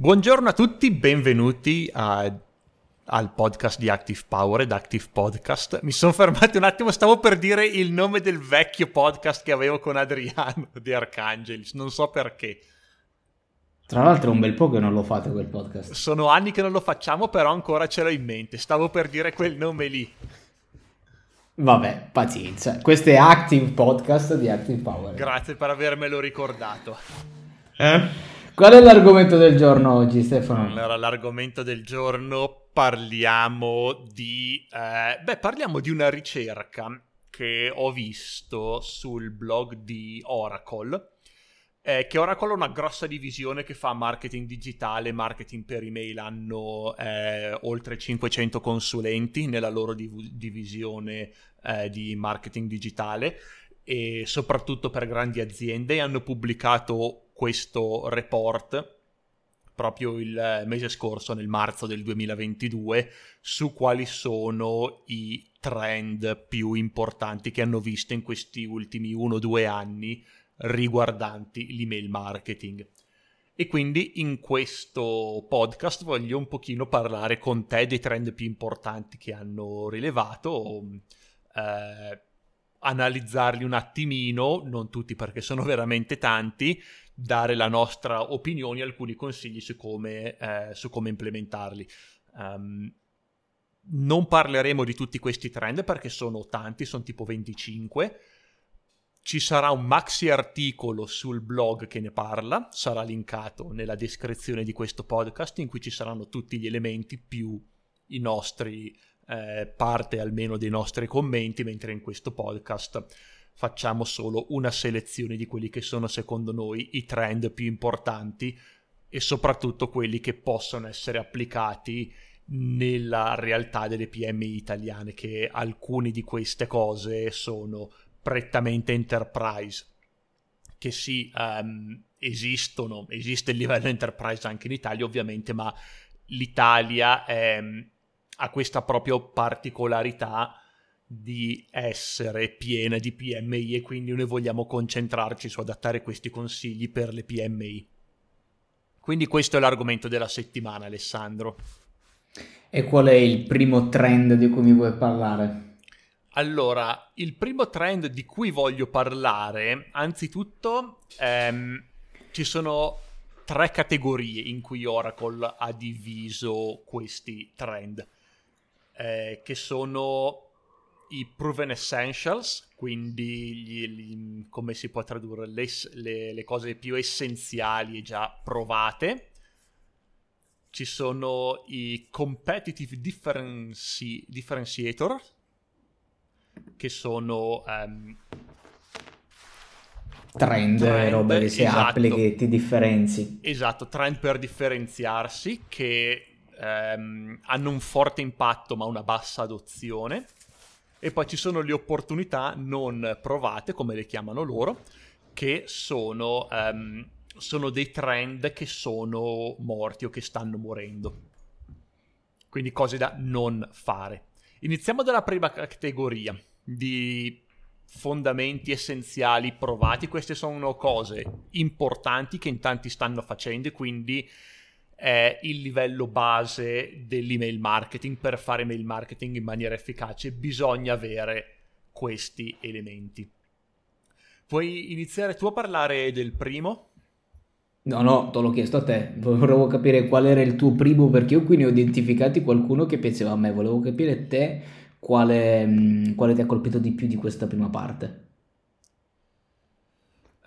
Buongiorno a tutti, benvenuti a, al podcast di Active Power ed Active Podcast. Mi sono fermato un attimo, stavo per dire il nome del vecchio podcast che avevo con Adriano di Arcangelis, non so perché. Tra l'altro è un bel po' che non lo fate quel podcast. Sono anni che non lo facciamo, però ancora ce l'ho in mente. Stavo per dire quel nome lì. Vabbè, pazienza. Questo è Active Podcast di Active Power. Grazie per avermelo ricordato. Eh? Qual è l'argomento del giorno oggi, Stefano? Allora, l'argomento del giorno parliamo di... Eh, beh, parliamo di una ricerca che ho visto sul blog di Oracle, eh, che Oracle è una grossa divisione che fa marketing digitale, marketing per email, hanno eh, oltre 500 consulenti nella loro div- divisione eh, di marketing digitale e soprattutto per grandi aziende hanno pubblicato questo report proprio il mese scorso, nel marzo del 2022, su quali sono i trend più importanti che hanno visto in questi ultimi uno o due anni riguardanti l'email marketing. E quindi in questo podcast voglio un pochino parlare con te dei trend più importanti che hanno rilevato, eh, analizzarli un attimino, non tutti perché sono veramente tanti, dare la nostra opinione e alcuni consigli su come, eh, su come implementarli. Um, non parleremo di tutti questi trend perché sono tanti, sono tipo 25. Ci sarà un maxi articolo sul blog che ne parla, sarà linkato nella descrizione di questo podcast in cui ci saranno tutti gli elementi più i nostri, eh, parte almeno dei nostri commenti, mentre in questo podcast facciamo solo una selezione di quelli che sono secondo noi i trend più importanti e soprattutto quelli che possono essere applicati nella realtà delle PMI italiane, che alcune di queste cose sono prettamente enterprise, che sì, um, esistono, esiste il livello enterprise anche in Italia ovviamente, ma l'Italia è, ha questa propria particolarità di essere piena di PMI e quindi noi vogliamo concentrarci su adattare questi consigli per le PMI. Quindi questo è l'argomento della settimana, Alessandro. E qual è il primo trend di cui mi vuoi parlare? Allora, il primo trend di cui voglio parlare, anzitutto, ehm, ci sono tre categorie in cui Oracle ha diviso questi trend, eh, che sono i proven essentials, quindi gli, gli, come si può tradurre le, le, le, cose più essenziali e già provate. Ci sono i competitive differenci, differentiator, che sono um, trend, trend robe che si esatto, applichi, che ti differenzi. Esatto, trend per differenziarsi che um, hanno un forte impatto ma una bassa adozione e poi ci sono le opportunità non provate, come le chiamano loro, che sono, um, sono dei trend che sono morti o che stanno morendo. Quindi cose da non fare. Iniziamo dalla prima categoria di fondamenti essenziali provati. Queste sono cose importanti che in tanti stanno facendo e quindi è il livello base dell'email marketing. Per fare email marketing in maniera efficace bisogna avere questi elementi. Vuoi iniziare tu a parlare del primo? No, no, te l'ho chiesto a te. Volevo capire qual era il tuo primo, perché io qui ne ho identificati qualcuno che piaceva a me. Volevo capire te quale, mm, quale ti ha colpito di più di questa prima parte.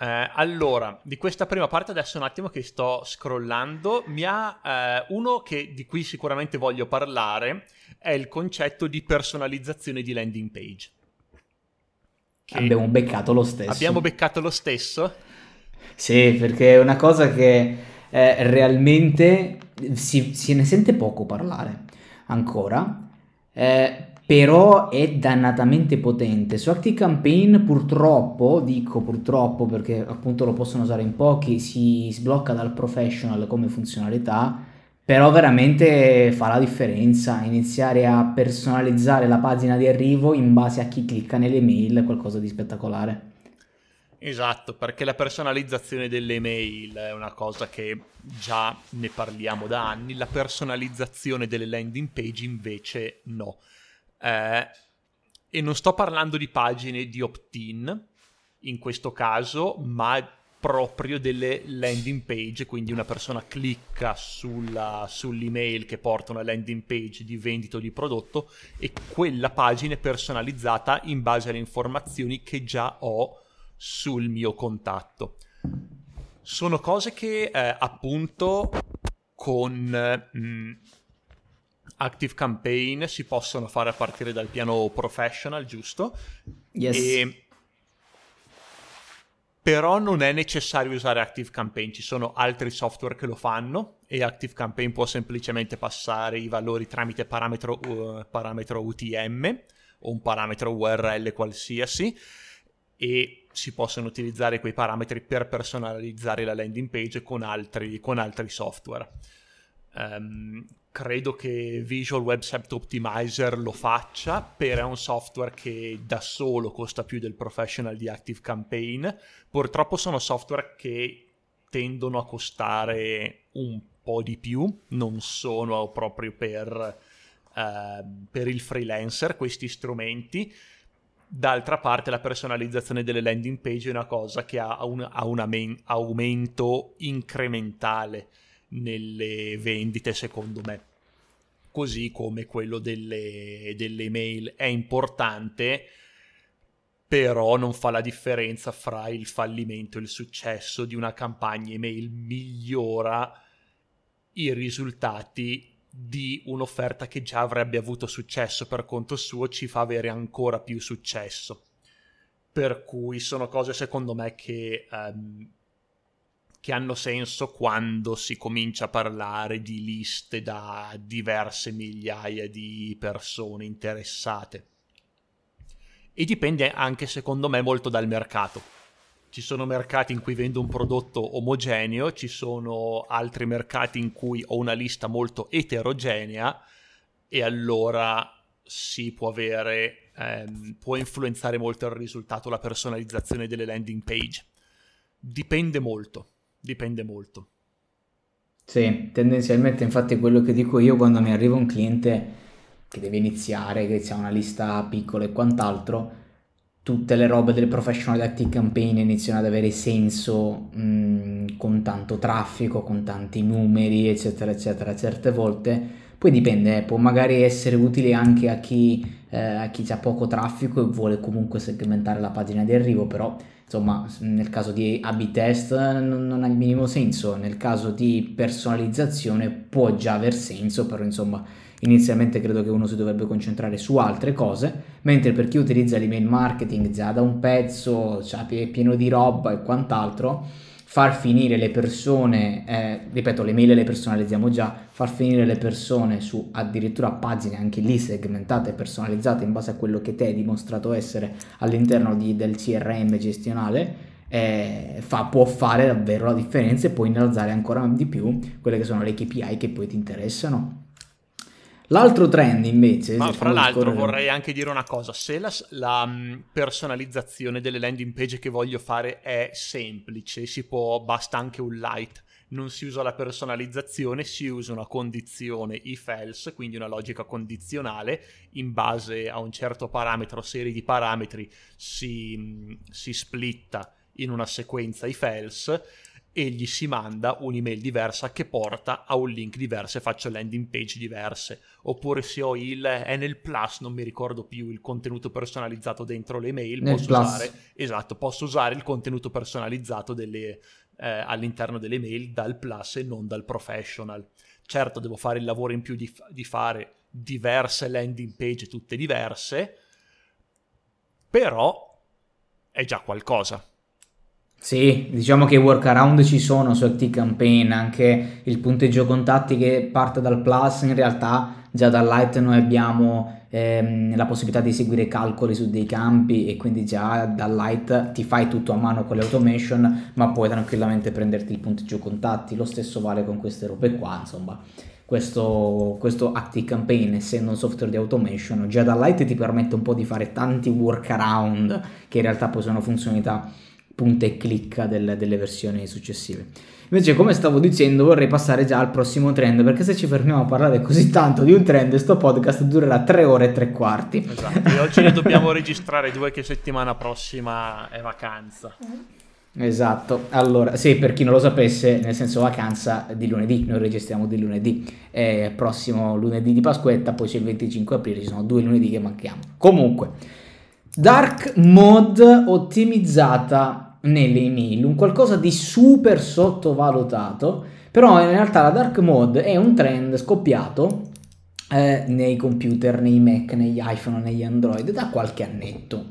Eh, allora, di questa prima parte adesso un attimo che sto scrollando, mi ha eh, uno che, di cui sicuramente voglio parlare è il concetto di personalizzazione di landing page. Abbiamo beccato lo stesso. Abbiamo beccato lo stesso? Sì, perché è una cosa che eh, realmente si, si, ne sente poco parlare ancora. Eh, però è dannatamente potente. Su ActiveCampaign purtroppo, dico purtroppo perché appunto lo possono usare in pochi, si sblocca dal professional come funzionalità, però veramente fa la differenza iniziare a personalizzare la pagina di arrivo in base a chi clicca nelle mail, è qualcosa di spettacolare. Esatto, perché la personalizzazione delle mail è una cosa che già ne parliamo da anni, la personalizzazione delle landing page invece no. Eh, e non sto parlando di pagine di opt-in in questo caso, ma proprio delle landing page, quindi una persona clicca sulla, sull'email che porta una landing page di vendita di prodotto e quella pagina è personalizzata in base alle informazioni che già ho sul mio contatto. Sono cose che eh, appunto con mh, mm, Active Campaign si possono fare a partire dal piano professional, giusto? Yes. E però non è necessario usare Active Campaign, ci sono altri software che lo fanno e Active Campaign può semplicemente passare i valori tramite parametro, uh, parametro UTM o un parametro URL qualsiasi e si possono utilizzare quei parametri per personalizzare la landing page con altri, con altri software. Um, credo che Visual Website Optimizer lo faccia, per è un software che da solo costa più del professional di Active Campaign. Purtroppo sono software che tendono a costare un po' di più, non sono proprio per, uh, per il freelancer questi strumenti D'altra parte la personalizzazione delle landing page è una cosa che ha un, ha un amen- aumento incrementale nelle vendite secondo me. Così come quello delle, delle email è importante, però non fa la differenza fra il fallimento e il successo di una campagna email migliora i risultati di un'offerta che già avrebbe avuto successo per conto suo ci fa avere ancora più successo. Per cui sono cose secondo me che, um, che hanno senso quando si comincia a parlare di liste da diverse migliaia di persone interessate. E dipende anche secondo me molto dal mercato ci sono mercati in cui vendo un prodotto omogeneo, ci sono altri mercati in cui ho una lista molto eterogenea e allora si può avere, ehm, può influenzare molto il risultato, la personalizzazione delle landing page. Dipende molto, dipende molto. Sì, tendenzialmente infatti quello che dico io quando mi arriva un cliente che deve iniziare, che ha una lista piccola e quant'altro, tutte le robe del professional active campaign iniziano ad avere senso mh, mm, con tanto traffico, con tanti numeri, eccetera, eccetera, certe volte. Poi dipende, può magari essere utile anche a chi, eh, a chi ha poco traffico e vuole comunque segmentare la pagina di arrivo, però insomma nel caso di A-B test non, non ha il minimo senso, nel caso di personalizzazione può già aver senso, però insomma inizialmente credo che uno si dovrebbe concentrare su altre cose, mentre per chi utilizza l'email marketing già da un pezzo, cioè è pieno di roba e quant'altro, far finire le persone, eh, ripeto, le mail le personalizziamo già, far finire le persone su addirittura pagine anche lì segmentate e personalizzate in base a quello che te hai dimostrato essere all'interno di, del CRM gestionale, eh, fa, può fare davvero la differenza e può innalzare ancora di più quelle che sono le KPI che poi ti interessano. L'altro trend invece... Ma fra l'altro scorrere... vorrei anche dire una cosa, se la, la, mm, personalizzazione delle landing page che voglio fare è semplice, si può, basta anche un light, non si usa la personalizzazione, si usa una condizione if else, quindi una logica condizionale, in base a un certo parametro, serie di parametri, si, mm, si splitta in una sequenza if else e gli si manda un'email diversa che porta a un link diverso e faccio landing page diverse. Oppure se ho il è nel plus, non mi ricordo più il contenuto personalizzato dentro le mail, posso usare, esatto, posso usare il contenuto personalizzato delle, eh, all'interno delle mail dal plus e non dal professional. Certo, devo fare il lavoro in più di, di fare diverse landing page, tutte diverse, però è già qualcosa. Sì, diciamo che i workaround ci sono su Active Campaign, anche il punteggio contatti che parte dal plus, in realtà già dal light noi abbiamo ehm, la possibilità di eseguire calcoli su dei campi e quindi già dal light ti fai tutto a mano con le automation, ma puoi tranquillamente prenderti il punteggio contatti, lo stesso vale con queste robe qua, insomma. Questo, questo Active Campaign, essendo un software di automation, già dal light ti permette un po' di fare tanti workaround che in realtà poi sono funzionalità punta e clicca del, delle versioni successive. Invece, come stavo dicendo, vorrei passare già al prossimo trend, perché se ci fermiamo a parlare così tanto di un trend, questo podcast durerà tre ore e tre quarti. Esatto, e oggi ne dobbiamo registrare due che settimana prossima è vacanza. Esatto, allora, sì, per chi non lo sapesse, nel senso vacanza di lunedì, noi registriamo di lunedì, eh, prossimo lunedì di Pasquetta, poi c'è il 25 aprile, ci sono due lunedì che manchiamo. Comunque, dark mode ottimizzata nelle email, un qualcosa di super sottovalutato, però in realtà la dark mode è un trend scoppiato eh, nei computer, nei Mac, negli iPhone, negli Android da qualche annetto.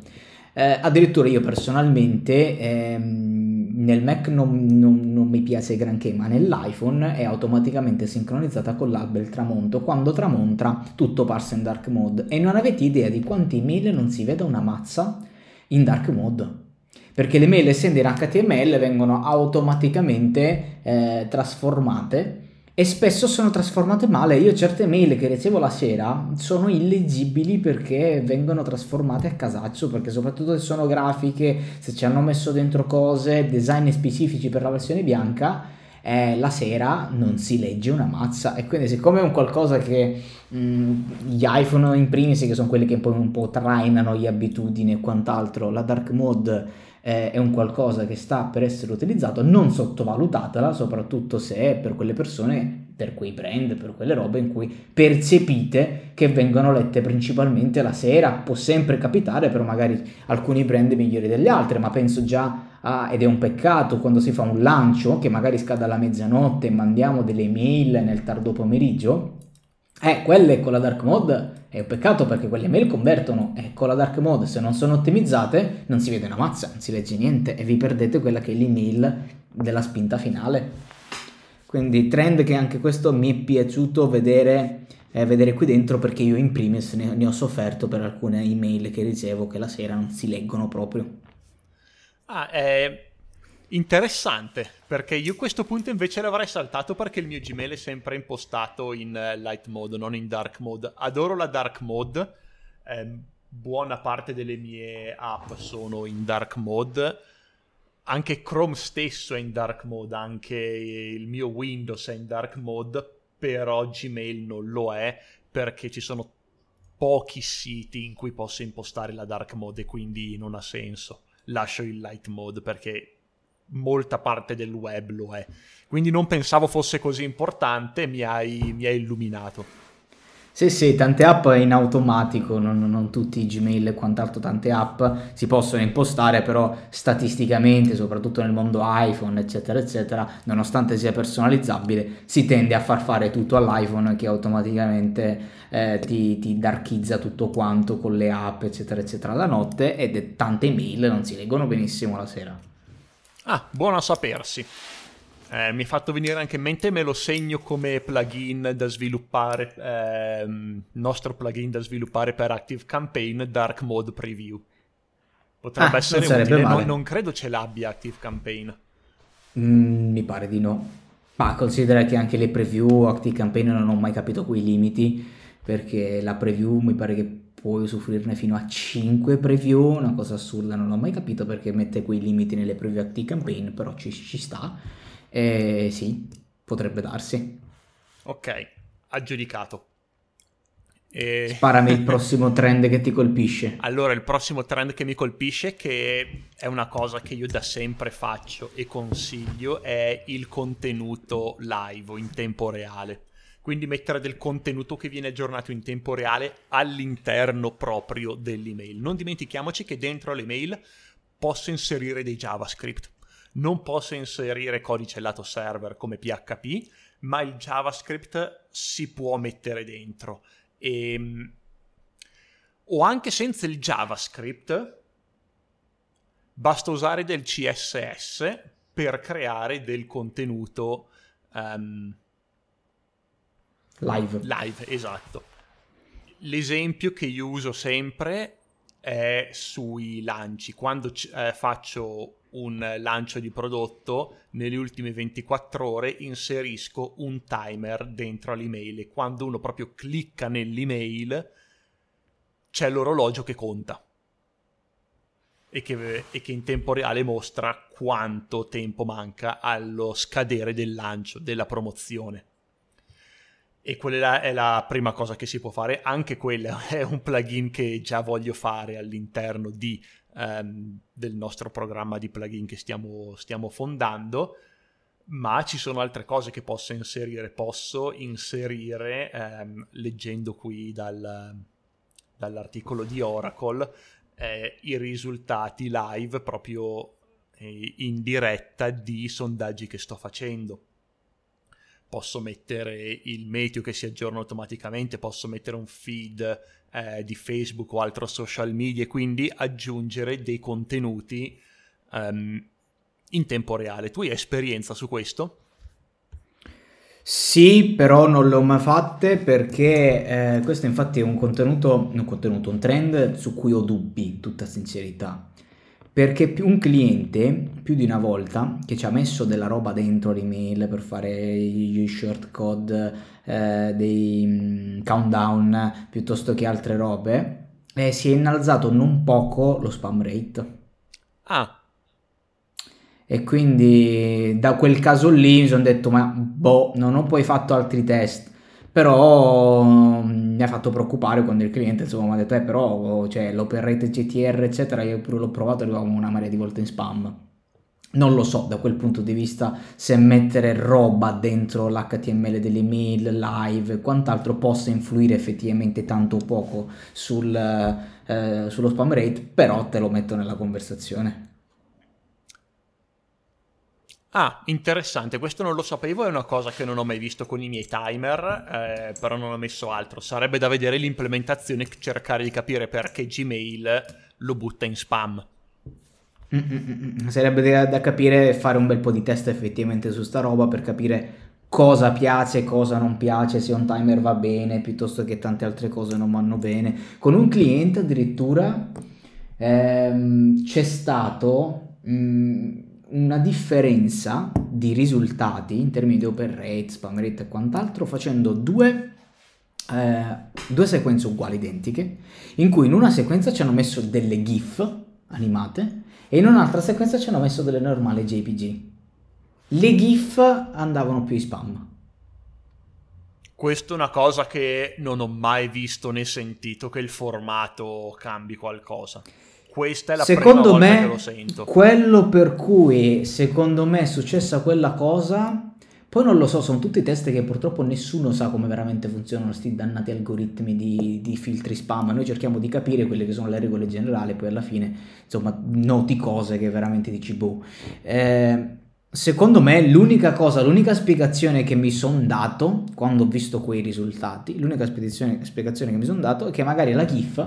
Eh, addirittura io personalmente ehm, nel Mac non, non, non, mi piace granché, ma nell'iPhone è automaticamente sincronizzata con l'alba il tramonto. Quando tramonta tutto passa in dark mode e non avete idea di quanti email non si veda una mazza in dark mode. Perché le mail essendo in HTML vengono automaticamente eh, trasformate e spesso sono trasformate male. Io certe mail che ricevo la sera sono illeggibili perché vengono trasformate a casaccio, perché soprattutto se sono grafiche, se ci hanno messo dentro cose, design specifici per la versione bianca, eh, la sera non si legge una mazza e quindi siccome è un qualcosa che mh, mm, gli iPhone in primis che sono quelli che poi un po' trainano gli abitudini e quant'altro la dark mode eh, è un qualcosa che sta per essere utilizzato, non sottovalutatela, soprattutto se è per quelle persone, per quei brand, per quelle robe in cui percepite che vengono lette principalmente la sera. Può sempre capitare, però magari alcuni brand migliori degli altri, ma penso già a, ed è un peccato quando si fa un lancio che magari scade alla mezzanotte e mandiamo delle email nel tardo pomeriggio. Eh, quelle con la dark mode è un peccato perché quelle mail convertono e con la dark mode se non sono ottimizzate non si vede una mazza, non si legge niente e vi perdete quella che è l'email della spinta finale. Quindi trend che anche questo mi è piaciuto vedere, eh, vedere qui dentro perché io in primis ne, ne ho sofferto per alcune email che ricevo che la sera non si leggono proprio. Ah, eh, Interessante, perché io questo punto invece l'avrei saltato perché il mio Gmail è sempre impostato in uh, light mode, non in dark mode. Adoro la dark mode, eh, buona parte delle mie app sono in dark mode, anche Chrome stesso è in dark mode, anche il mio Windows è in dark mode, però Gmail non lo è perché ci sono pochi siti in cui posso impostare la dark mode e quindi non ha senso. Lascio il light mode perché molta parte del web lo è. Quindi non pensavo fosse così importante, mi hai, mi hai illuminato. Sì, sì, tante app in automatico, non, non, tutti i Gmail e quant'altro, tante app si possono impostare, però statisticamente, soprattutto nel mondo iPhone, eccetera, eccetera, nonostante sia personalizzabile, si tende a far fare tutto all'iPhone che automaticamente eh, ti, ti darkizza tutto quanto con le app, eccetera, eccetera, la notte ed tante email non si leggono benissimo la sera. Ah, buono a sapersi. Eh, mi ha fatto venire anche in mente, me lo segno come plugin da sviluppare, ehm, nostro plugin da sviluppare per Active Campaign Dark Mode Preview. Potrebbe ah, essere non utile, non, non, credo ce l'abbia Active Campaign. Mm, mi pare di no. Ma considera che anche le preview Active Campaign non ho mai capito quei limiti, perché la preview mi pare che puoi usufruirne fino a 5 preview, una cosa assurda, non l'ho mai capito perché mette quei limiti nelle preview Active Campaign, però ci, ci sta. E sì, potrebbe darsi. Ok, aggiudicato. E... Sparami il prossimo trend che ti colpisce. Allora, il prossimo trend che mi colpisce, che è una cosa che io da sempre faccio e consiglio, è il contenuto live in tempo reale quindi mettere del contenuto che viene aggiornato in tempo reale all'interno proprio dell'email. Non dimentichiamoci che dentro le mail posso inserire dei JavaScript. Non posso inserire codice lato server come PHP, ma il JavaScript si può mettere dentro. E, ehm, o anche senza il JavaScript, basta usare del CSS per creare del contenuto um, Live. Live, esatto. L'esempio che io uso sempre è sui lanci. Quando eh, faccio un lancio di prodotto, nelle ultime 24 ore inserisco un timer dentro all'email e quando uno proprio clicca nell'email c'è l'orologio che conta. e che, e che in tempo reale mostra quanto tempo manca allo scadere del lancio, della promozione. E quella è la prima cosa che si può fare, anche quella è un plugin che già voglio fare all'interno di, um, del nostro programma di plugin che stiamo, stiamo fondando, ma ci sono altre cose che posso inserire. Posso inserire, um, leggendo qui dal, dall'articolo di Oracle, eh, i risultati live proprio eh, in diretta di sondaggi che sto facendo. Posso mettere il meteo che si aggiorna automaticamente, posso mettere un feed eh, di Facebook o altro social media e quindi aggiungere dei contenuti um, in tempo reale. Tu hai esperienza su questo? Sì, però non le ho mai fatte perché eh, questo infatti è un contenuto, un contenuto, un trend su cui ho dubbi, in tutta sincerità. Perché un cliente, più di una volta, che ci ha messo della roba dentro l'email per fare gli shortcode, eh, dei countdown, piuttosto che altre robe, eh, si è innalzato non poco lo spam rate. Ah, e quindi da quel caso lì mi sono detto ma boh non ho poi fatto altri test però mi ha fatto preoccupare quando il cliente insomma mi ha detto eh però cioè, l'open rate CTR eccetera. Io pure l'ho provato e arrivavo una marea di volte in spam. Non lo so da quel punto di vista se mettere roba dentro l'HTML dell'email live e quant'altro possa influire effettivamente tanto o poco sul, eh, sullo spam rate però te lo metto nella conversazione Ah, interessante, questo non lo sapevo, è una cosa che non ho mai visto con i miei timer, eh, però non ho messo altro. Sarebbe da vedere l'implementazione, cercare di capire perché Gmail lo butta in spam. Mm-mm-mm. Sarebbe da, da capire fare un bel po' di test effettivamente su sta roba per capire cosa piace, cosa non piace, se un timer va bene, piuttosto che tante altre cose non vanno bene. Con un cliente addirittura ehm, c'è stato... Mh, mm, una differenza di risultati in termini di open rate, spam rate e quant'altro facendo due, eh, due sequenze uguali identiche in cui in una sequenza ci hanno messo delle GIF animate e in un'altra sequenza ci hanno messo delle normali JPG. Le GIF andavano più in spam. Questa è una cosa che non ho mai visto né sentito che il formato cambi qualcosa questa è la secondo prima me, che lo sento. Quello per cui secondo me è successa quella cosa, poi non lo so, sono tutti test che purtroppo nessuno sa come veramente funzionano questi dannati algoritmi di, di, filtri spam. Noi cerchiamo di capire quelle che sono le regole generali, poi alla fine, insomma, noti cose che veramente dici boh. Eh, secondo me l'unica cosa, l'unica spiegazione che mi sono dato quando ho visto quei risultati, l'unica spiegazione, spiegazione che mi sono dato è che magari la GIF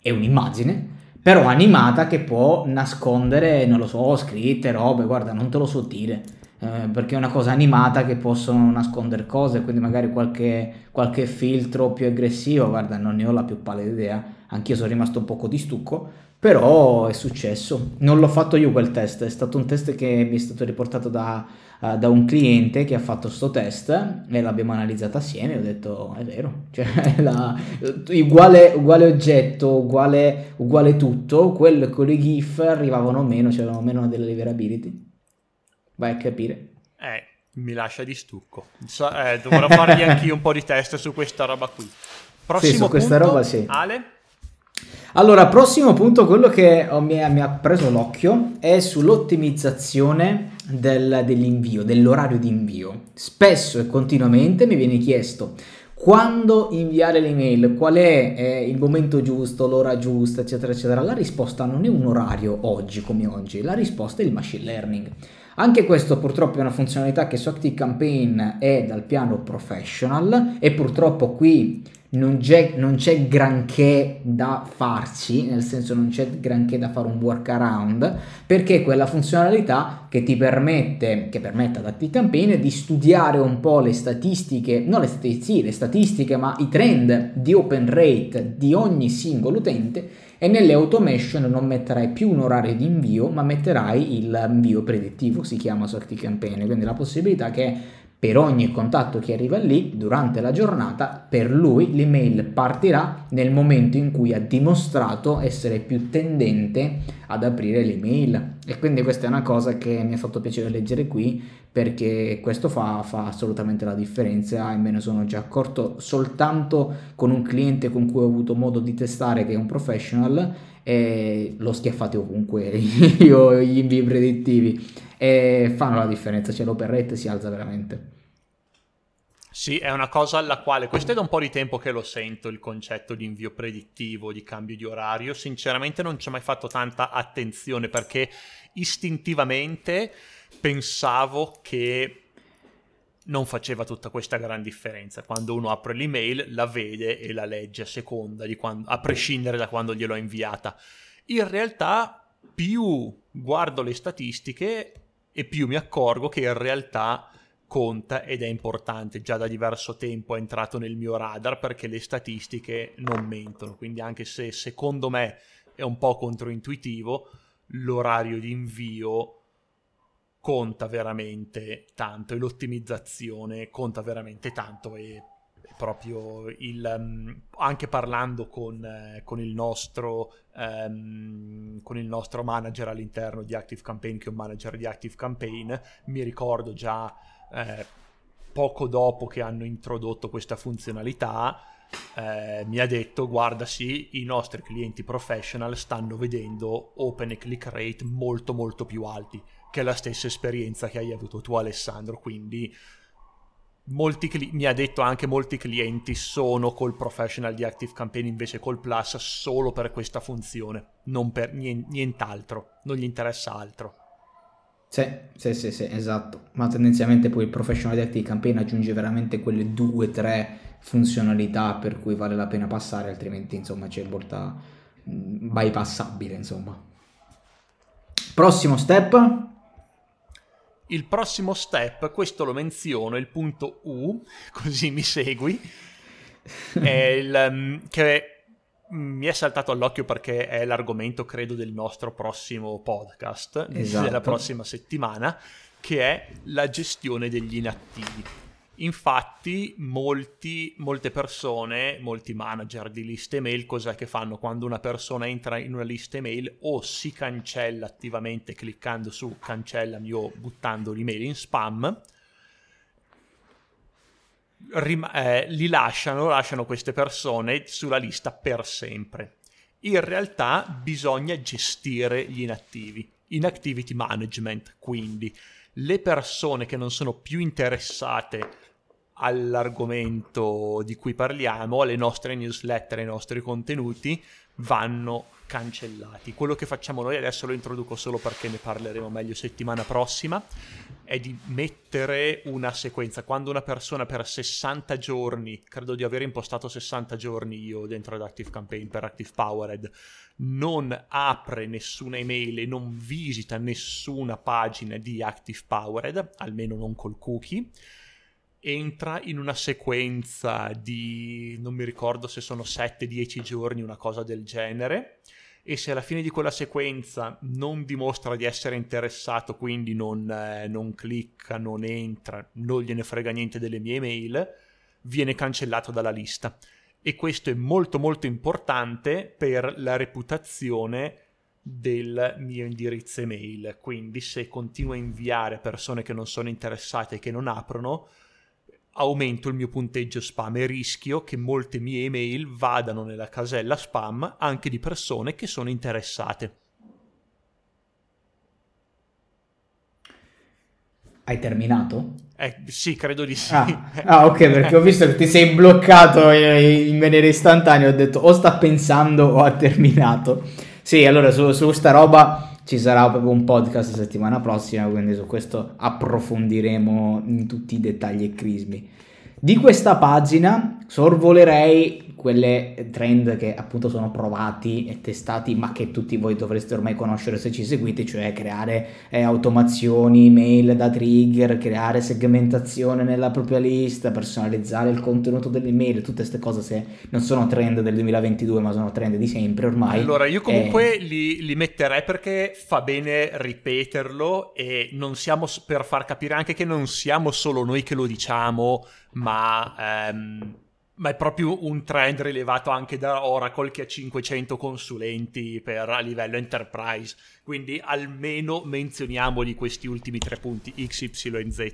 è un'immagine però animata che può nascondere, non lo so, scritte, robe, guarda, non te lo so dire, eh, perché è una cosa animata che possono nascondere cose, quindi magari qualche, qualche filtro più aggressivo, guarda, non ne ho la più pallida idea, anch'io sono rimasto un poco di stucco, però è successo, non l'ho fatto io quel test, è stato un test che mi è stato riportato da uh, da un cliente che ha fatto questo test e l'abbiamo analizzato assieme ho detto è vero, cioè la, uguale, uguale, oggetto, uguale, uguale tutto, quello con le GIF arrivavano meno, c'erano meno delle deliverability. Vai a capire. Eh, mi lascia di stucco. So, eh, dovrò fargli anche un po' di test su questa roba qui. Prossimo sì, su questa punto, roba sì. Ale? Allora, prossimo punto, quello che mi, mi, ha preso l'occhio è sull'ottimizzazione del, dell'invio, dell'orario di invio. Spesso e continuamente mi viene chiesto quando inviare l'email, qual è eh, il momento giusto, l'ora giusta, eccetera, eccetera. La risposta non è un orario oggi come oggi, la risposta è il machine learning. Anche questo purtroppo è una funzionalità che su ActiveCampaign è dal piano professional e purtroppo qui non c'è, non c'è, granché da farci, nel senso non c'è granché da fare un workaround, perché quella funzionalità che ti permette, che permette ad ActiveCampaign di studiare un po' le statistiche, non le statistiche, sì, le statistiche, ma i trend di open rate di ogni singolo utente e nelle automation non metterai più un orario di invio, ma metterai il invio predittivo, si chiama su ActiveCampaign, quindi la possibilità che per ogni contatto che arriva lì durante la giornata, per lui l'email partirà nel momento in cui ha dimostrato essere più tendente ad aprire l'email. E quindi questa è una cosa che mi ha fatto piacere leggere qui perché questo fa, fa assolutamente la differenza. E me ne sono già accorto soltanto con un cliente con cui ho avuto modo di testare che è un professional e l'ho schiaffato ovunque. Io gli invii predittivi e fanno la differenza, cioè l'open rate si alza veramente. Sì, è una cosa alla quale, questo è da un po' di tempo che lo sento, il concetto di invio predittivo, di cambio di orario, sinceramente non ci ho mai fatto tanta attenzione perché istintivamente pensavo che non faceva tutta questa gran differenza. Quando uno apre l'email la vede e la legge a seconda di quando, a prescindere da quando gliel'ho inviata. In realtà più guardo le statistiche e più mi accorgo che in realtà conta ed è importante. Già da diverso tempo è entrato nel mio radar perché le statistiche non mentono. Quindi anche se secondo me è un po' controintuitivo, l'orario di invio conta veramente tanto e l'ottimizzazione conta veramente tanto e proprio il, um, anche parlando con, eh, con, il nostro, um, con, il nostro, manager all'interno di Active Campaign, che è un manager di Active Campaign, mi ricordo già eh, poco dopo che hanno introdotto questa funzionalità, eh, mi ha detto guarda sì, i nostri clienti professional stanno vedendo open e click rate molto molto più alti, che è la stessa esperienza che hai avuto tu Alessandro, quindi Cli- mi ha detto anche molti clienti sono col professional di Active Campaign invece col Plus solo per questa funzione, non per nient'altro, non gli interessa altro. Sì, sì, sì, sì, esatto, ma tendenzialmente poi il professional di Active Campaign aggiunge veramente quelle due tre funzionalità per cui vale la pena passare, altrimenti insomma c'è volta mm, bypassabile, insomma. Prossimo step? Il prossimo step, questo lo menziono, il punto U, così mi segui, è il, um, che mi è saltato all'occhio perché è l'argomento, credo, del nostro prossimo podcast, esatto. della prossima settimana, che è la gestione degli inattivi. Infatti, molti, molte persone, molti manager di liste mail, cos'è che fanno quando una persona entra in una lista email o si cancella attivamente cliccando su cancellami o buttando l'email in spam, rim- eh, li lasciano, lasciano queste persone sulla lista per sempre. In realtà bisogna gestire gli inattivi, inactivity management, quindi le persone che non sono più interessate all'argomento di cui parliamo, alle nostre newsletter, ai nostri contenuti, vanno cancellati. Quello che facciamo noi, adesso lo introduco solo perché ne parleremo meglio settimana prossima, è di mettere una sequenza. Quando una persona per 60 giorni, credo di aver impostato 60 giorni io dentro ad Active Campaign per Active Powered, non apre nessuna email e non visita nessuna pagina di Active Powered, almeno non col cookie, entra in una sequenza di non mi ricordo se sono 7-10 giorni, una cosa del genere. E se alla fine di quella sequenza non dimostra di essere interessato, quindi non, eh, non clicca, non entra, non gliene frega niente delle mie email, viene cancellato dalla lista. E questo è molto molto importante per la reputazione del mio indirizzo email. Quindi se continuo a inviare persone che non sono interessate e che non aprono, aumento il mio punteggio spam e rischio che molte mie email vadano nella casella spam anche di persone che sono interessate. Hai terminato? Eh, sì, credo di sì. Ah, ah, ok, perché ho visto che ti sei bloccato in maniera istantanea, ho detto o sta pensando o ha terminato. Sì, allora su, su sta roba ci sarà proprio un podcast settimana prossima, quindi su questo approfondiremo in tutti i dettagli e crismi. Di questa pagina sorvolerei quelle trend che appunto sono provati e testati, ma che tutti voi dovreste ormai conoscere se ci seguite, cioè creare eh, automazioni, mail da trigger, creare segmentazione nella propria lista, personalizzare il contenuto delle mail, tutte queste cose se non sono trend del 2022, ma sono trend di sempre ormai. Allora, io comunque eh... li, li metterei perché fa bene ripeterlo e non siamo per far capire anche che non siamo solo noi che lo diciamo, ma... Ehm ma è proprio un trend rilevato anche da Oracle che ha 500 consulenti per, a livello enterprise. Quindi almeno menzioniamoli questi ultimi tre punti, X, Y e Z.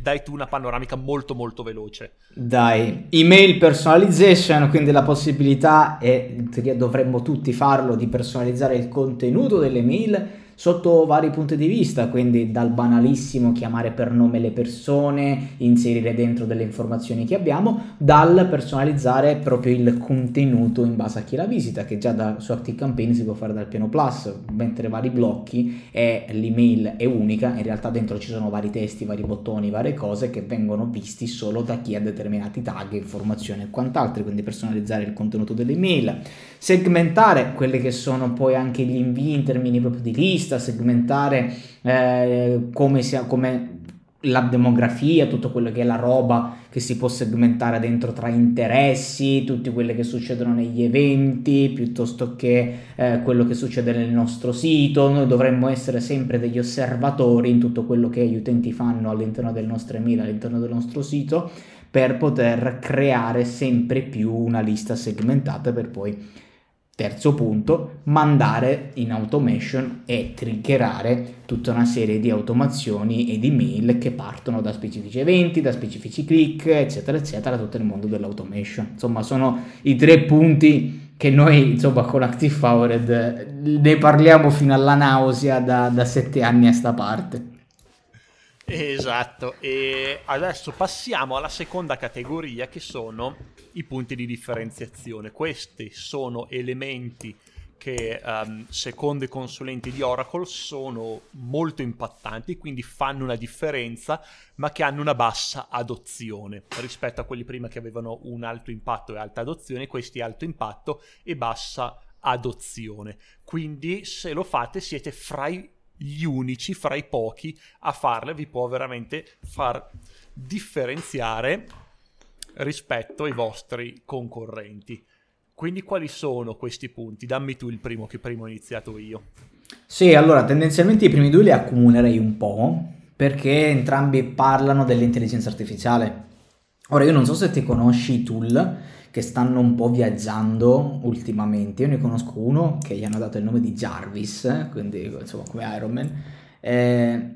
Dai tu una panoramica molto molto veloce. Dai, email personalization, quindi la possibilità, e dovremmo tutti farlo, di personalizzare il contenuto delle mail sotto vari punti di vista, quindi dal banalissimo chiamare per nome le persone, inserire dentro delle informazioni che abbiamo, dal personalizzare proprio il contenuto in base a chi la visita, che già da, su ActiveCampaign si può fare dal piano plus, mettere vari blocchi e l'email è unica, in realtà dentro ci sono vari testi, vari bottoni, varie cose che vengono visti solo da chi ha determinati tag, informazioni e quant'altro, quindi personalizzare il contenuto dell'email, segmentare quelli che sono poi anche gli invii in termini proprio di lista, vista, segmentare eh, come, sia, come la demografia, tutto quello che è la roba che si può segmentare dentro tra interessi, tutte quelle che succedono negli eventi, piuttosto che eh, quello che succede nel nostro sito. Noi dovremmo essere sempre degli osservatori in tutto quello che gli utenti fanno all'interno del nostro email, all'interno del nostro sito, per poter creare sempre più una lista segmentata per poi Terzo punto, mandare in automation e triggerare tutta una serie di automazioni ed email che partono da specifici eventi, da specifici click, eccetera, eccetera, tutto il mondo dell'automation. Insomma, sono i tre punti che noi, insomma, con Active Powered ne parliamo fino alla nausea da, da sette anni a sta parte. Esatto, e adesso passiamo alla seconda categoria che sono i punti di differenziazione. Questi sono elementi che um, secondo i consulenti di Oracle sono molto impattanti, quindi fanno una differenza, ma che hanno una bassa adozione rispetto a quelli prima che avevano un alto impatto e alta adozione, questi alto impatto e bassa adozione. Quindi se lo fate siete fra gli unici, fra i pochi a farle, vi può veramente far differenziare rispetto ai vostri concorrenti. Quindi quali sono questi punti? Dammi tu il primo che prima ho iniziato io. Sì, allora tendenzialmente i primi due li accumulerei un po' perché entrambi parlano dell'intelligenza artificiale. Ora io non so se ti conosci i tool che stanno un po' viaggiando ultimamente. Io ne conosco uno che gli hanno dato il nome di Jarvis, quindi insomma come Iron Man, eh,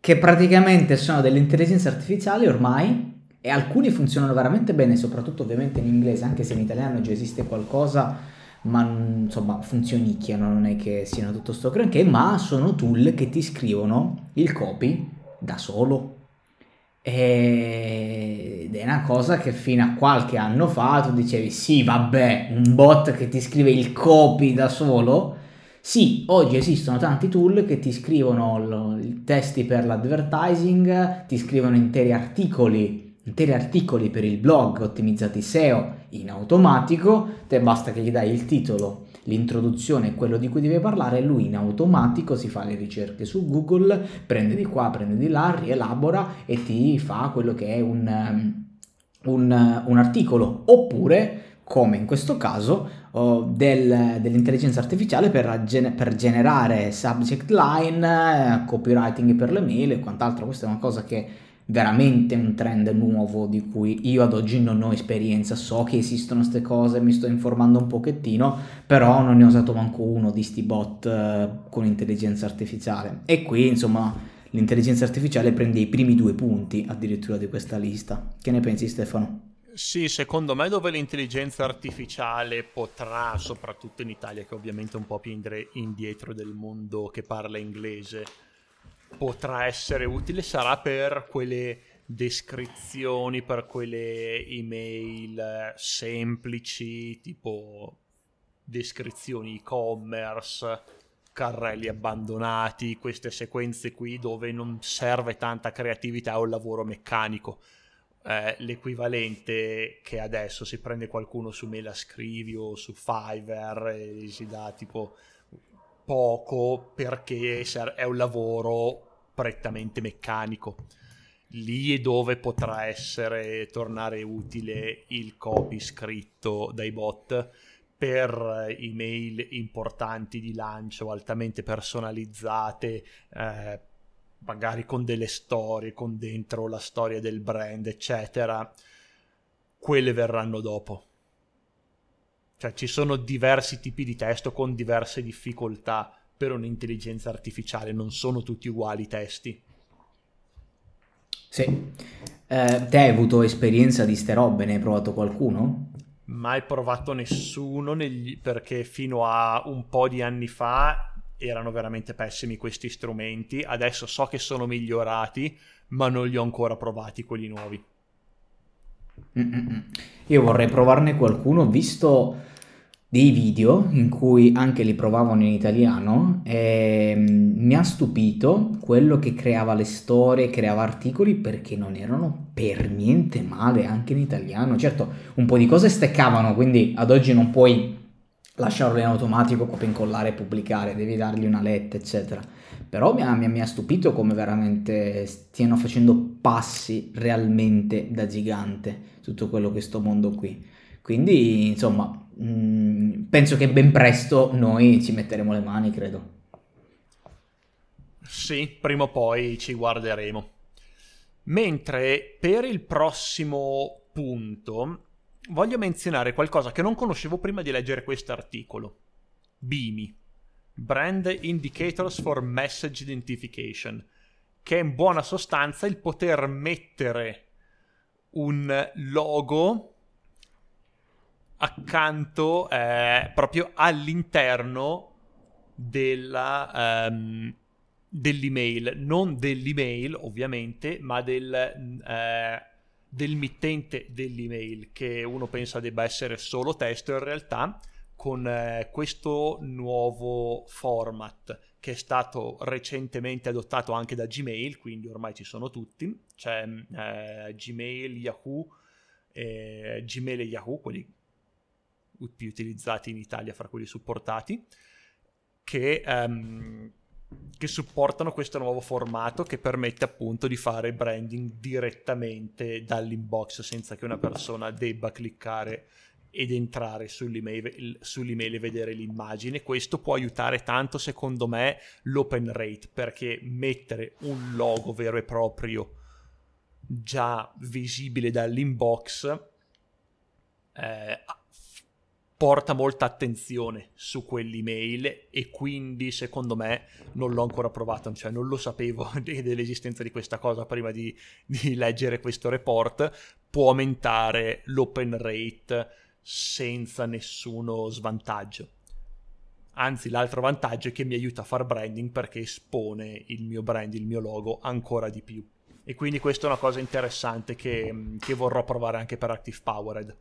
che praticamente sono delle intelligenze artificiali ormai e alcuni funzionano veramente bene, soprattutto ovviamente in inglese, anche se in italiano già esiste qualcosa, ma insomma funzionicchiano, non è che siano tutto sto granché, ma sono tool che ti scrivono il copy da solo. Ed è una cosa che fino a qualche anno fa tu dicevi sì vabbè un bot che ti scrive il copy da solo? Sì, oggi esistono tanti tool che ti scrivono i testi per l'advertising, ti scrivono interi articoli interi articoli per il blog ottimizzati SEO in automatico, te basta che gli dai il titolo, l'introduzione e quello di cui deve parlare, lui in automatico si fa le ricerche su Google, prende di qua, prende di là, rielabora e ti fa quello che è un, um, un, un articolo. Oppure, come in questo caso, oh, del, dell'intelligenza artificiale per, per, generare subject line, copywriting per le mail e quant'altro. Questa è una cosa che veramente un trend nuovo di cui io ad oggi non ho esperienza, so che esistono queste cose, mi sto informando un pochettino, però non ne ho usato manco uno di sti bot eh, con intelligenza artificiale. E qui, insomma, l'intelligenza artificiale prende i primi due punti addirittura di questa lista. Che ne pensi Stefano? Sì, secondo me dove l'intelligenza artificiale potrà, soprattutto in Italia, che ovviamente è un po' più indietro del mondo che parla inglese, potrà essere utile sarà per quelle descrizioni, per quelle email semplici, tipo descrizioni e-commerce, carrelli abbandonati, queste sequenze qui dove non serve tanta creatività o lavoro meccanico. eh, l'equivalente che adesso si prende qualcuno su Me la scrivi o su Fiverr e si dà tipo poco perché è un lavoro prettamente meccanico. Lì è dove potrà essere tornare utile il copy scritto dai bot per email importanti di lancio altamente personalizzate eh, magari con delle storie, con dentro la storia del brand, eccetera, quelle verranno dopo. Cioè ci sono diversi tipi di testo con diverse difficoltà per un'intelligenza artificiale, non sono tutti uguali i testi. Sì. Eh, te hai avuto esperienza di ste robe? Ne hai provato qualcuno? Mai provato nessuno negli... perché fino a un po' di anni fa erano veramente pessimi questi strumenti. Adesso so che sono migliorati, ma non li ho ancora provati quelli nuovi. Mm-mm. Io vorrei provarne qualcuno, visto dei video in cui anche li provavano in italiano e mm, mi ha stupito quello che creava le storie, creava articoli perché non erano per niente male anche in italiano. Certo, un po' di cose steccavano, quindi ad oggi non puoi lasciarlo in automatico, copia incollare e pubblicare, devi dargli una letta, eccetera. Però mi ha, mi ha, stupito come veramente stiano facendo passi realmente da gigante tutto quello che sto mondo qui. Quindi, insomma, mm, penso che ben presto noi ci metteremo le mani, credo. Sì, prima o poi ci guarderemo. Mentre per il prossimo punto voglio menzionare qualcosa che non conoscevo prima di leggere questo articolo. BIMI, Brand Indicators for Message Identification, che è in buona sostanza il poter mettere un logo accanto eh, proprio all'interno della, um, dell'email, non dell'email ovviamente, ma del, eh, del mittente dell'email che uno pensa debba essere solo testo, in realtà con eh, questo nuovo format che è stato recentemente adottato anche da Gmail, quindi ormai ci sono tutti, c'è eh, Gmail, Yahoo, eh, Gmail e Yahoo, quelli più utilizzati in Italia fra quelli supportati, che um, che supportano questo nuovo formato che permette appunto di fare branding direttamente dall'inbox senza che una persona debba cliccare ed entrare sull'email, sull'email e vedere l'immagine. Questo può aiutare tanto secondo me l'open rate perché mettere un logo vero e proprio già visibile dall'inbox eh, porta molta attenzione su quell'email e quindi secondo me non l'ho ancora provato, cioè non lo sapevo dell'esistenza di questa cosa prima di, di leggere questo report, può aumentare l'open rate senza nessuno svantaggio. Anzi, l'altro vantaggio è che mi aiuta a fare branding perché espone il mio brand, il mio logo ancora di più. E quindi questa è una cosa interessante che, che vorrò provare anche per Active Powered.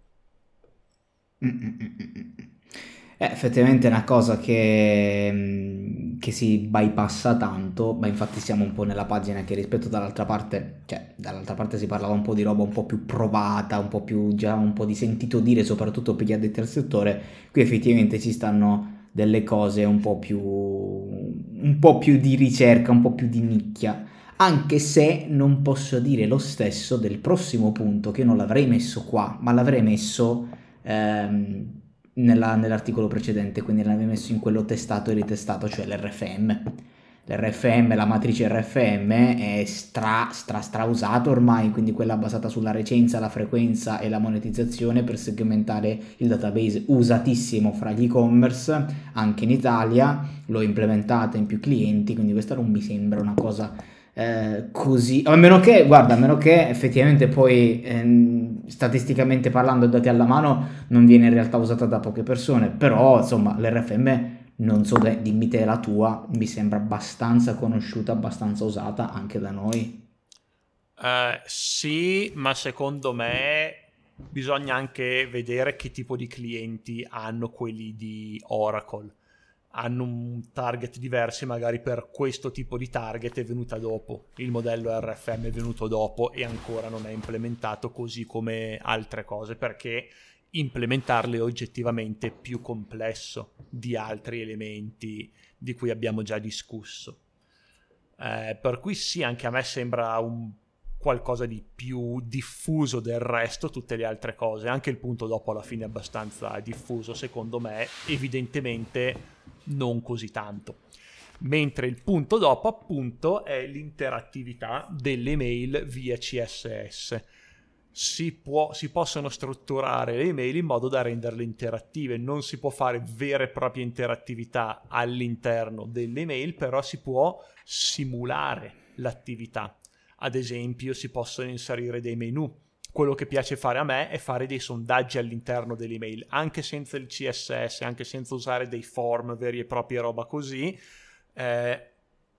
Eh, effettivamente è una cosa che, mm, che si bypassa tanto, ma infatti siamo un po' nella pagina che rispetto dall'altra parte, cioè dall'altra parte si parlava un po' di roba un po' più provata, un po' più già un po' di sentito dire, soprattutto per gli addetti al settore, qui effettivamente ci stanno delle cose un po' più un po' più di ricerca, un po' più di nicchia. Anche se non posso dire lo stesso del prossimo punto che non l'avrei messo qua, ma l'avrei messo ehm, nella, nell'articolo precedente, quindi l'avevo messo in quello testato e ritestato, cioè l'RFM. L'RFM, la matrice RFM è stra, stra, stra usato ormai, quindi quella basata sulla recenza, la frequenza e la monetizzazione per segmentare il database, usatissimo fra gli e-commerce, anche in Italia, l'ho implementata in più clienti, quindi questa non mi sembra una cosa eh, così, a meno che, guarda, a meno che effettivamente poi ehm, statisticamente parlando dati alla mano non viene in realtà usata da poche persone, però insomma l'RFM non so, dimmi te la tua, mi sembra abbastanza conosciuta, abbastanza usata anche da noi. Uh, sì, ma secondo me bisogna anche vedere che tipo di clienti hanno quelli di Oracle hanno un target diverso magari per questo tipo di target è venuta dopo. Il modello RFM è venuto dopo e ancora non è implementato così come altre cose perché implementarle è oggettivamente più complesso di altri elementi di cui abbiamo già discusso. Eh, per cui sì anche a me sembra un qualcosa di più diffuso del resto, tutte le altre cose. Anche il punto dopo alla fine è abbastanza diffuso, secondo me, evidentemente non così tanto. Mentre il punto dopo, appunto, è l'interattività delle mail via CSS. Si, può, si possono strutturare le email in modo da renderle interattive. Non si può fare vera e propria interattività all'interno delle email, però si può simulare l'attività. Ad esempio, si possono inserire dei menu. Quello che piace fare a me è fare dei sondaggi all'interno dell'email, anche senza il CSS, anche senza usare dei form veri e propri e roba così. Eh,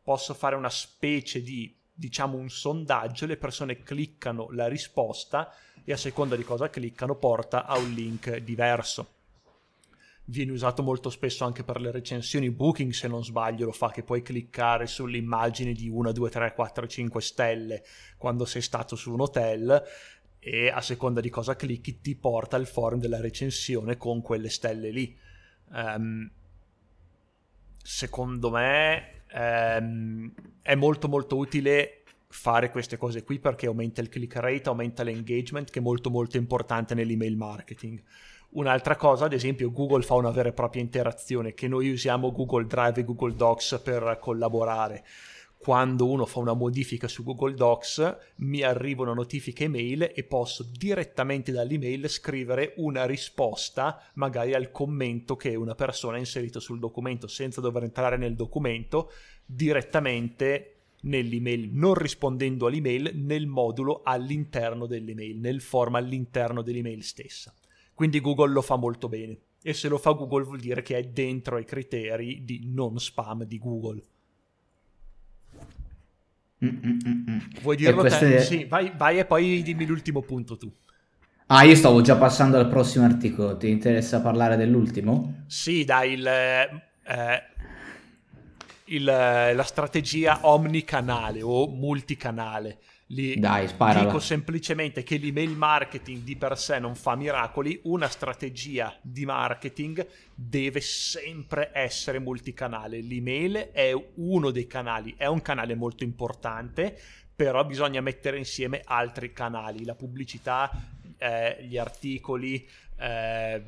posso fare una specie di, diciamo, un sondaggio, le persone cliccano la risposta e a seconda di cosa cliccano porta a un link diverso viene usato molto spesso anche per le recensioni Booking, se non sbaglio, lo fa che puoi cliccare sull'immagine di 1, 2, 3, 4, 5 stelle quando sei stato su un hotel e a seconda di cosa clicchi ti porta al forum della recensione con quelle stelle lì. Um, secondo me um, è molto molto utile fare queste cose qui perché aumenta il click rate, aumenta l'engagement che è molto molto importante nell'email marketing Un'altra cosa, ad esempio, Google fa una vera e propria interazione, che noi usiamo Google Drive e Google Docs per collaborare. Quando uno fa una modifica su Google Docs, mi arrivano notifiche email e posso direttamente dall'email scrivere una risposta, magari al commento che una persona ha inserito sul documento, senza dover entrare nel documento, direttamente nell'email, non rispondendo all'email nel modulo all'interno dell'email, nel form all'interno dell'email stessa. Quindi Google lo fa molto bene. E se lo fa Google vuol dire che è dentro ai criteri di non spam di Google. Mm-mm-mm. Vuoi dirlo queste... te? Sì, vai, vai e poi dimmi l'ultimo punto tu. Ah, io stavo già passando al prossimo articolo. Ti interessa parlare dell'ultimo? Sì, dai, il, eh, il, la strategia omnicanale o multicanale. Li Dai, sparala. Dico semplicemente che l'email marketing di per sé non fa miracoli, una strategia di marketing deve sempre essere multicanale. L'email è uno dei canali, è un canale molto importante, però bisogna mettere insieme altri canali, la pubblicità, eh, gli articoli, eh,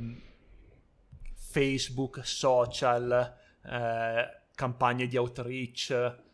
Facebook, social, eh, campagne di outreach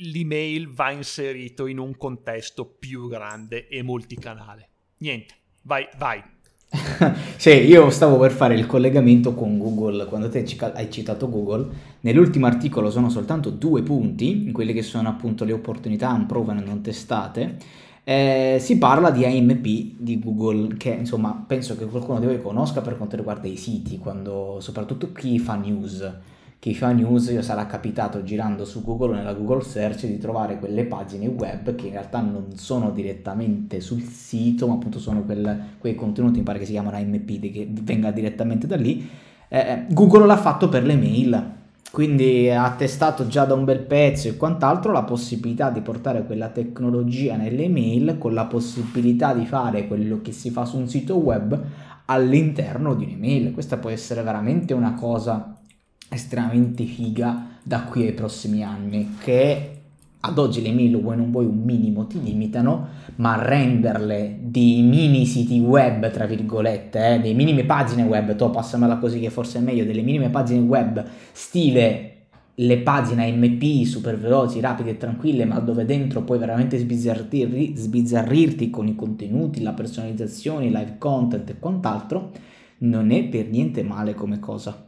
l'email va inserito in un contesto più grande e multicanale. Niente, vai, vai. sì, io stavo per fare il collegamento con Google, quando te hai citato Google, nell'ultimo articolo sono soltanto due punti, quelle che sono appunto le opportunità unproven non testate, eh, si parla di AMP di Google, che insomma penso che qualcuno di voi conosca per quanto riguarda i siti, quando, soprattutto chi fa news chi fa news io sarà capitato girando su Google nella Google Search di trovare quelle pagine web che in realtà non sono direttamente sul sito ma appunto sono quel, quei contenuti mi pare che si chiamano AMP che venga direttamente da lì. Eh, eh, Google l'ha fatto per le mail quindi ha testato già da un bel pezzo e quant'altro la possibilità di portare quella tecnologia nelle mail con la possibilità di fare quello che si fa su un sito web all'interno di un'email. Questa può essere veramente una cosa estremamente figa da qui ai prossimi anni che ad oggi le mail vuoi non vuoi un minimo ti limitano ma renderle dei mini siti web tra virgolette eh, dei minime pagine web to passamela così che forse è meglio delle minime pagine web stile le pagine MP super veloci, rapide e tranquille, ma dove dentro puoi veramente sbizzarrirti, sbizzarrirti con i contenuti, la personalizzazione, i live content e quant'altro, non è per niente male come cosa.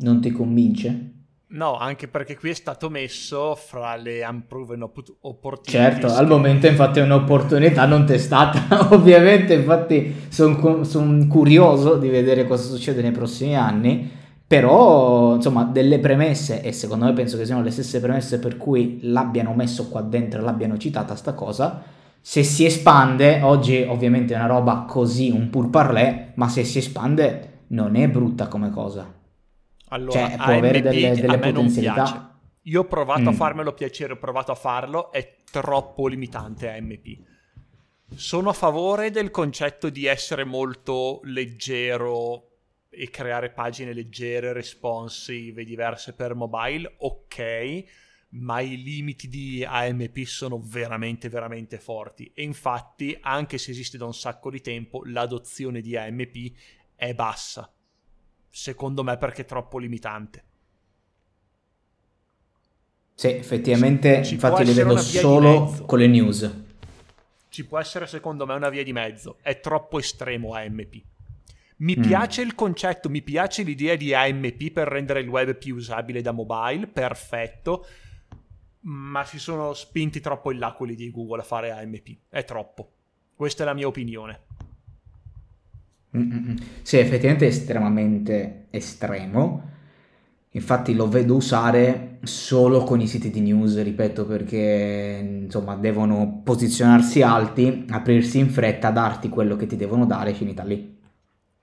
Non ti convince? No, anche perché qui è stato messo fra le unproven opportunity. Certo, al momento infatti è un'opportunità non testata, ovviamente infatti sono son curioso di vedere cosa succede nei prossimi anni, però insomma delle premesse, e secondo me penso che siano le stesse premesse per cui l'abbiano messo qua dentro l'abbiano citata sta cosa, se si espande, oggi ovviamente è una roba così, un pur parlé, ma se si espande non è brutta come cosa. Allora, cioè, può AMP avere delle, delle potenzialità. Io ho provato mm. a farmelo piacere, ho provato a farlo, è troppo limitante AMP. Sono a favore del concetto di essere molto leggero e creare pagine leggere, responsive e diverse per mobile, ok, ma i limiti di AMP sono veramente, veramente forti. E infatti, anche se esiste da un sacco di tempo, l'adozione di AMP è bassa. Secondo me perché è troppo limitante. Sì, effettivamente, ci infatti li vedo solo con le news. Ci può essere secondo me una via di mezzo, è troppo estremo AMP. Mi mm. piace il concetto, mi piace l'idea di AMP per rendere il web più usabile da mobile, perfetto ma si sono spinti troppo in là quelli di Google a fare AMP. È troppo. Questa è la mia opinione. Mm-mm. Sì, effettivamente è estremamente estremo. Infatti lo vedo usare solo con i siti di news, ripeto, perché insomma devono posizionarsi alti, aprirsi in fretta, darti quello che ti devono dare, finita lì.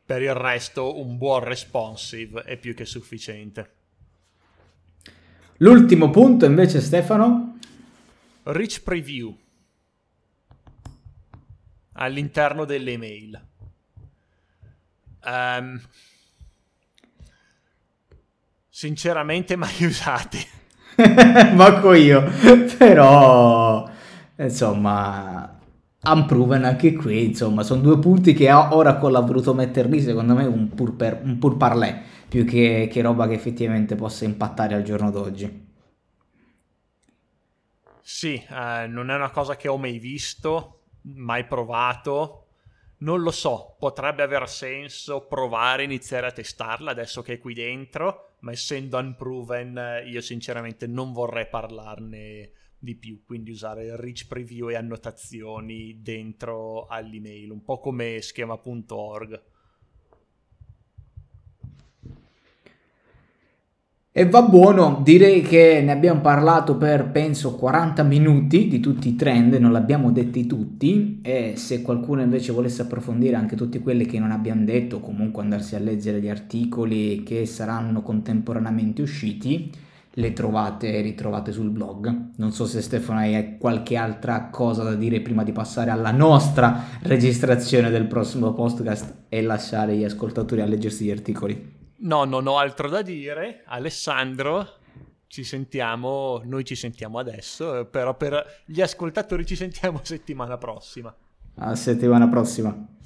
Per il resto un buon responsive è più che sufficiente. L'ultimo punto invece Stefano? Rich preview all'interno delle email. Um, sinceramente mai usati. Manco io, però insomma unproven anche qui, insomma, sono due punti che Oracle ha voluto metterli secondo me un pur, per, un pur parlè più che, che roba che effettivamente possa impattare al giorno d'oggi. Sì, eh, non è una cosa che ho mai visto, mai provato. Non lo so, potrebbe aver senso provare, iniziare a testarla adesso che è qui dentro, ma essendo unproven io sinceramente non vorrei parlarne di più, quindi usare rich preview e annotazioni dentro all'email, un po' come schema.org. E va buono, direi che ne abbiamo parlato per penso 40 minuti di tutti i trend, non l'abbiamo detti tutti e se qualcuno invece volesse approfondire anche tutti quelli che non abbiamo detto, comunque andarsi a leggere gli articoli che saranno contemporaneamente usciti, le trovate ritrovate sul blog. Non so se Stefano hai qualche altra cosa da dire prima di passare alla nostra registrazione del prossimo podcast e lasciare gli ascoltatori a leggersi gli articoli. No, non ho altro da dire. Alessandro, ci sentiamo, noi ci sentiamo adesso, però per gli ascoltatori ci sentiamo settimana prossima. A settimana prossima.